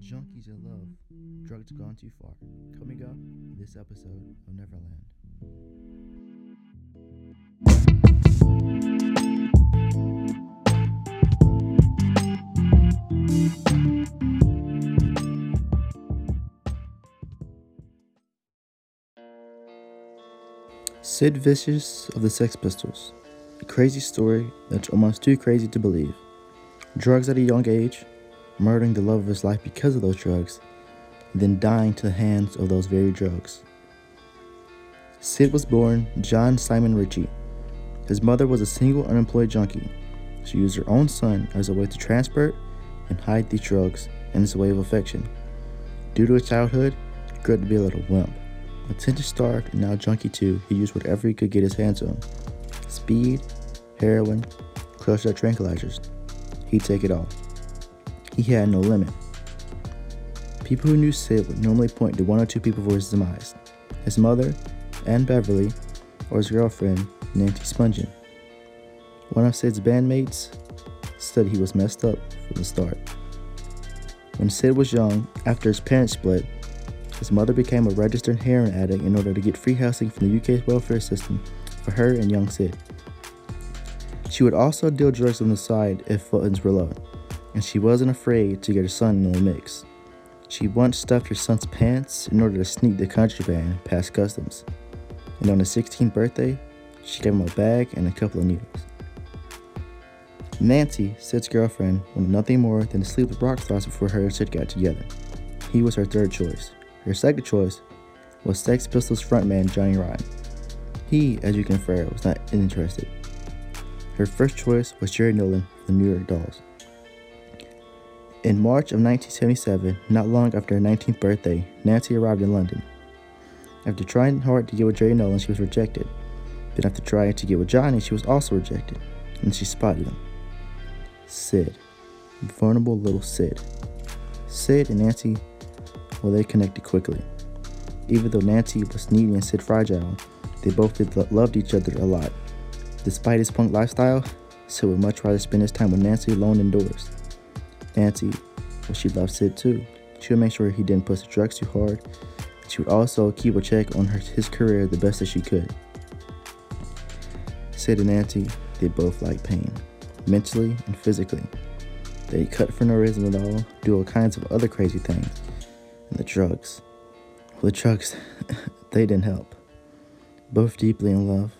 Junkies in love. Drugs gone too far. Coming up, in this episode of Neverland. Sid Vicious of the Sex Pistols. A crazy story that's almost too crazy to believe. Drugs at a young age, murdering the love of his life because of those drugs, then dying to the hands of those very drugs. Sid was born John Simon Ritchie. His mother was a single unemployed junkie. She used her own son as a way to transport and hide these drugs and as a way of affection. Due to his childhood, he grew up to be a little wimp. Attention starved and now junkie too, he used whatever he could get his hands on. Speed, heroin, cluster tranquilizers. He'd take it all. He had no limit. People who knew Sid would normally point to one or two people for his demise his mother, Anne Beverley, or his girlfriend, Nancy Spungen. One of Sid's bandmates said he was messed up from the start. When Sid was young, after his parents split, his mother became a registered heroin addict in order to get free housing from the UK's welfare system for her and young Sid. She would also deal drugs on the side if funds were low, and she wasn't afraid to get her son in the mix. She once stuffed her son's pants in order to sneak the contraband past customs. And on his 16th birthday, she gave him a bag and a couple of needles. Nancy, Sid's girlfriend, wanted nothing more than to sleep with rock stars before her and Sid got together. He was her third choice. Her second choice was Sex Pistols frontman Johnny Rotten. He, as you can infer, was not interested. Her first choice was Jerry Nolan of the New York Dolls. In March of 1977, not long after her 19th birthday, Nancy arrived in London. After trying hard to get with Jerry Nolan, she was rejected. Then, after trying to get with Johnny, she was also rejected, and she spotted him. Sid. Vulnerable little Sid. Sid and Nancy, well, they connected quickly. Even though Nancy was needy and Sid fragile, they both loved each other a lot. Despite his punk lifestyle, Sid would much rather spend his time with Nancy alone indoors. Nancy, but she loved Sid too. She would make sure he didn't push the drugs too hard. She would also keep a check on her, his career the best that she could. Sid and Nancy, they both liked pain, mentally and physically. They cut for no reason at all, do all kinds of other crazy things. And the drugs. Well, the drugs, they didn't help. Both deeply in love,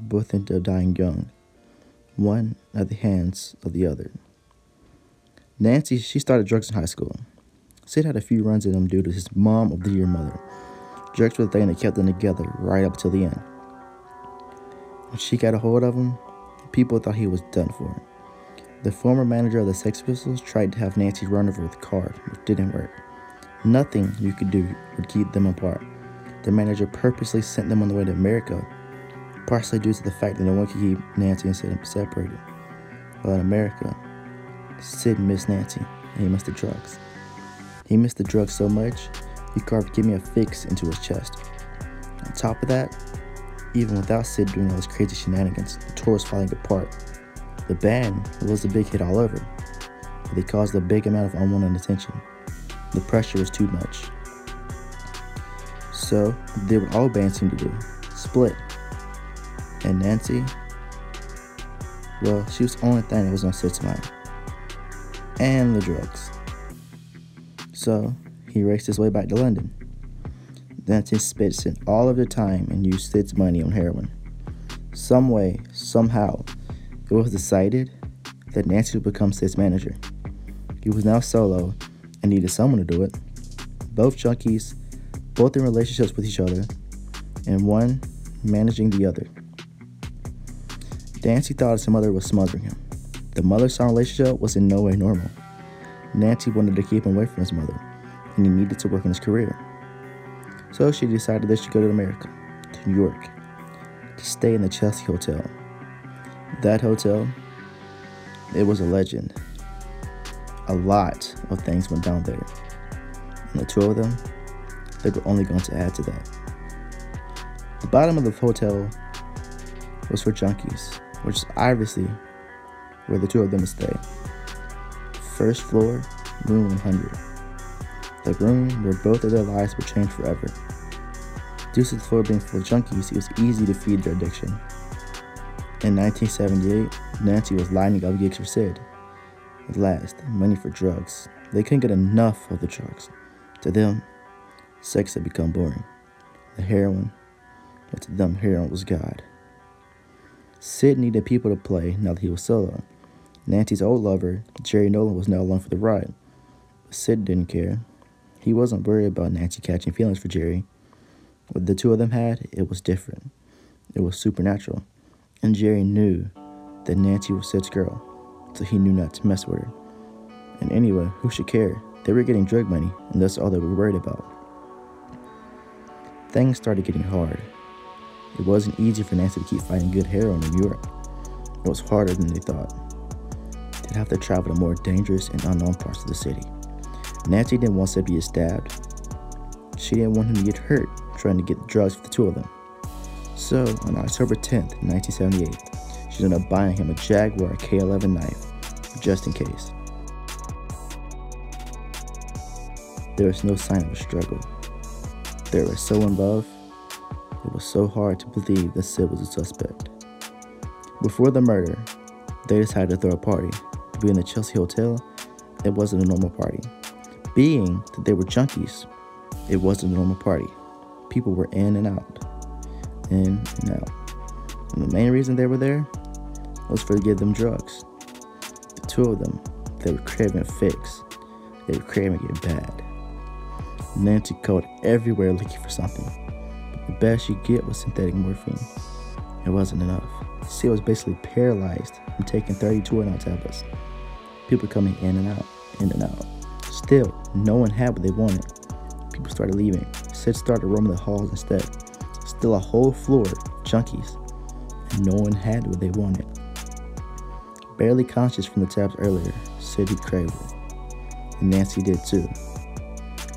both ended up dying young, one at the hands of the other. Nancy, she started drugs in high school. Sid had a few runs in him due to his mom of the year mother. Drugs were the thing that kept them together right up till the end. When she got a hold of him, people thought he was done for. The former manager of the Sex Pistols tried to have Nancy run over with a car, which didn't work. Nothing you could do would keep them apart. The manager purposely sent them on the way to America, partially due to the fact that no one could keep Nancy and Sid separated. While in America, Sid missed Nancy, and he missed the drugs. He missed the drugs so much, he carved Give Me a Fix into his chest. On top of that, even without Sid doing all his crazy shenanigans, the tour was falling apart. The band was a big hit all over, but they caused a big amount of unwanted attention. The pressure was too much. So, they did what all bands seem to do split. And Nancy, well, she was the only thing that was on Sid's mind and the drugs. So he raced his way back to London. Nancy spent all of the time and used Sid's money on heroin. Some way, somehow, it was decided that Nancy would become Sid's manager. He was now solo and needed someone to do it. Both junkies, both in relationships with each other, and one managing the other. Nancy thought his mother was smothering him. The mother son relationship was in no way normal. Nancy wanted to keep him away from his mother, and he needed to work on his career. So she decided they should go to America, to New York, to stay in the Chelsea Hotel. That hotel, it was a legend. A lot of things went down there. And the two of them, they were only going to add to that. The bottom of the hotel was for junkies, which obviously where the two of them would stay. First floor, room 100. the room where both of their lives were changed forever. Due to the floor being full of junkies, it was easy to feed their addiction. In 1978, Nancy was lining up gigs for Sid. At last, money for drugs. They couldn't get enough of the drugs. To them, sex had become boring. The heroin, but to them, heroin was God. Sid needed people to play now that he was solo. Nancy's old lover, Jerry Nolan, was now along for the ride. But Sid didn't care. He wasn't worried about Nancy catching feelings for Jerry. What the two of them had, it was different. It was supernatural. And Jerry knew that Nancy was Sid's girl, so he knew not to mess with her. And anyway, who should care? They were getting drug money, and that's all they were worried about. Things started getting hard. It wasn't easy for Nancy to keep finding good heroin in Europe. It was harder than they thought. Have to travel to more dangerous and unknown parts of the city. Nancy didn't want to get stabbed. She didn't want him to get hurt trying to get drugs for the two of them. So, on October 10th, 1978, she ended up buying him a Jaguar K11 knife, just in case. There was no sign of a struggle. They were so in love, it was so hard to believe that Sid was a suspect. Before the murder, they decided to throw a party. Being the Chelsea Hotel, it wasn't a normal party. Being that they were junkies, it wasn't a normal party. People were in and out, in and out. And the main reason they were there was for to give them drugs. The two of them, they were craving fix. They were craving it bad. Nancy called everywhere looking for something. But the best she'd get was synthetic morphine. It wasn't enough. Sid was basically paralyzed from taking 32 and tablets. People coming in and out, in and out. Still, no one had what they wanted. People started leaving. Sid started roaming the halls instead. Still a whole floor junkies, and no one had what they wanted. Barely conscious from the tabs earlier, Sid craved it. And Nancy did too.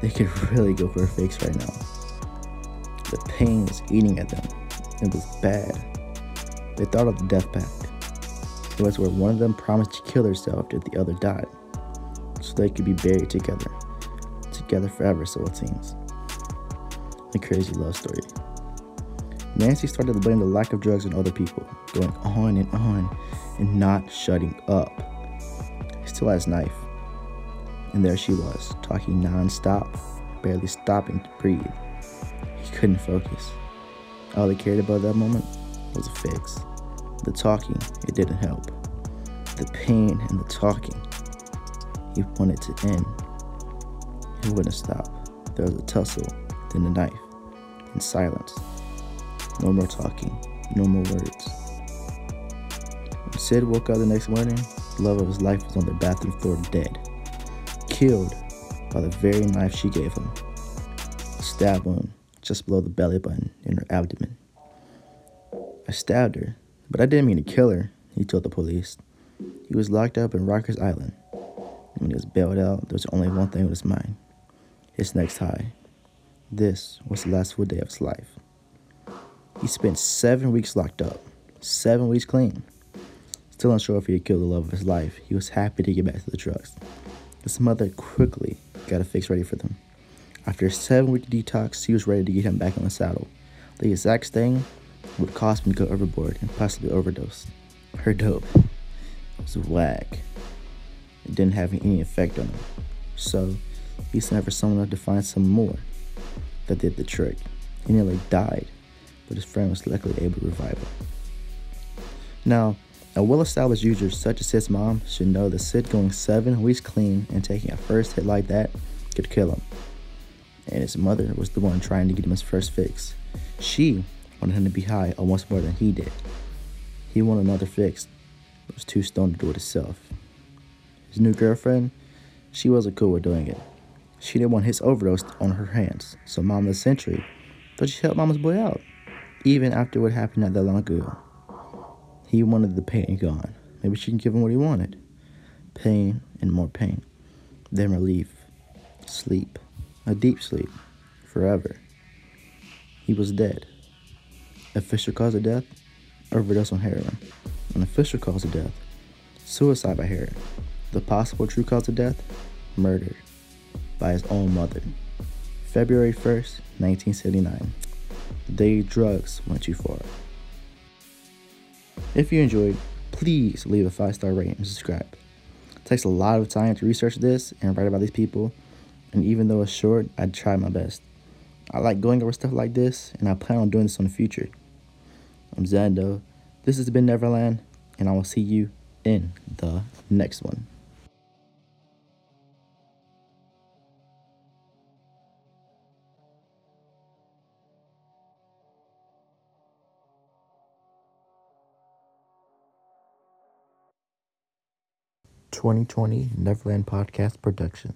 They could really go for a fix right now. The pain was eating at them. It was bad. They thought of the death pact. It was where one of them promised to kill herself if the other died, so they could be buried together. Together forever, so it seems. A crazy love story. Nancy started to blame the lack of drugs on other people, going on and on and not shutting up. He still has knife. And there she was, talking non-stop, barely stopping to breathe. He couldn't focus. All he cared about that moment was a fix. The talking, it didn't help. The pain and the talking, he wanted to end. He wouldn't stop. There was a tussle, then a knife, then silence. No more talking, no more words. When Sid woke up the next morning, the love of his life was on the bathroom floor dead killed by the very knife she gave him. A stab wound just below the belly button in her abdomen. I stabbed her, but I didn't mean to kill her, he told the police. He was locked up in Rikers Island. When he was bailed out, there was only one thing on his mind his next high. This was the last full day of his life. He spent seven weeks locked up, seven weeks clean. Still unsure if he had killed the love of his life, he was happy to get back to the drugs. His mother quickly got a fix ready for them. After a seven week detox, he was ready to get him back on the saddle. The exact thing would cause him to go overboard and possibly overdose. Her dope was whack. It didn't have any effect on him. So he sent for someone to find some more that did the trick. He nearly died, but his friend was luckily able to revive him. Now, a well-established user such as his mom should know that Sid going seven weeks clean and taking a first hit like that could kill him. And his mother was the one trying to get him his first fix. She wanted him to be high almost more than he did. He wanted another fix, but was too stoned to do it himself. His new girlfriend, she wasn't cool with doing it. She didn't want his overdose on her hands, so Mama Century thought she helped Mama's boy out, even after what happened not that long ago. He wanted the pain gone. Maybe she can give him what he wanted. Pain and more pain. Then relief. Sleep. A deep sleep. Forever. He was dead. Official cause of death? Overdose on heroin. An official cause of death? Suicide by heroin. The possible true cause of death? Murder. by his own mother. February 1st, 1979. The day drugs went too far. If you enjoyed, please leave a five star rating and subscribe. It takes a lot of time to research this and write about these people, and even though it's short, I try my best. I like going over stuff like this, and I plan on doing this in the future. I'm Zando. This has been Neverland, and I will see you in the next one. Twenty twenty Neverland Podcast Production.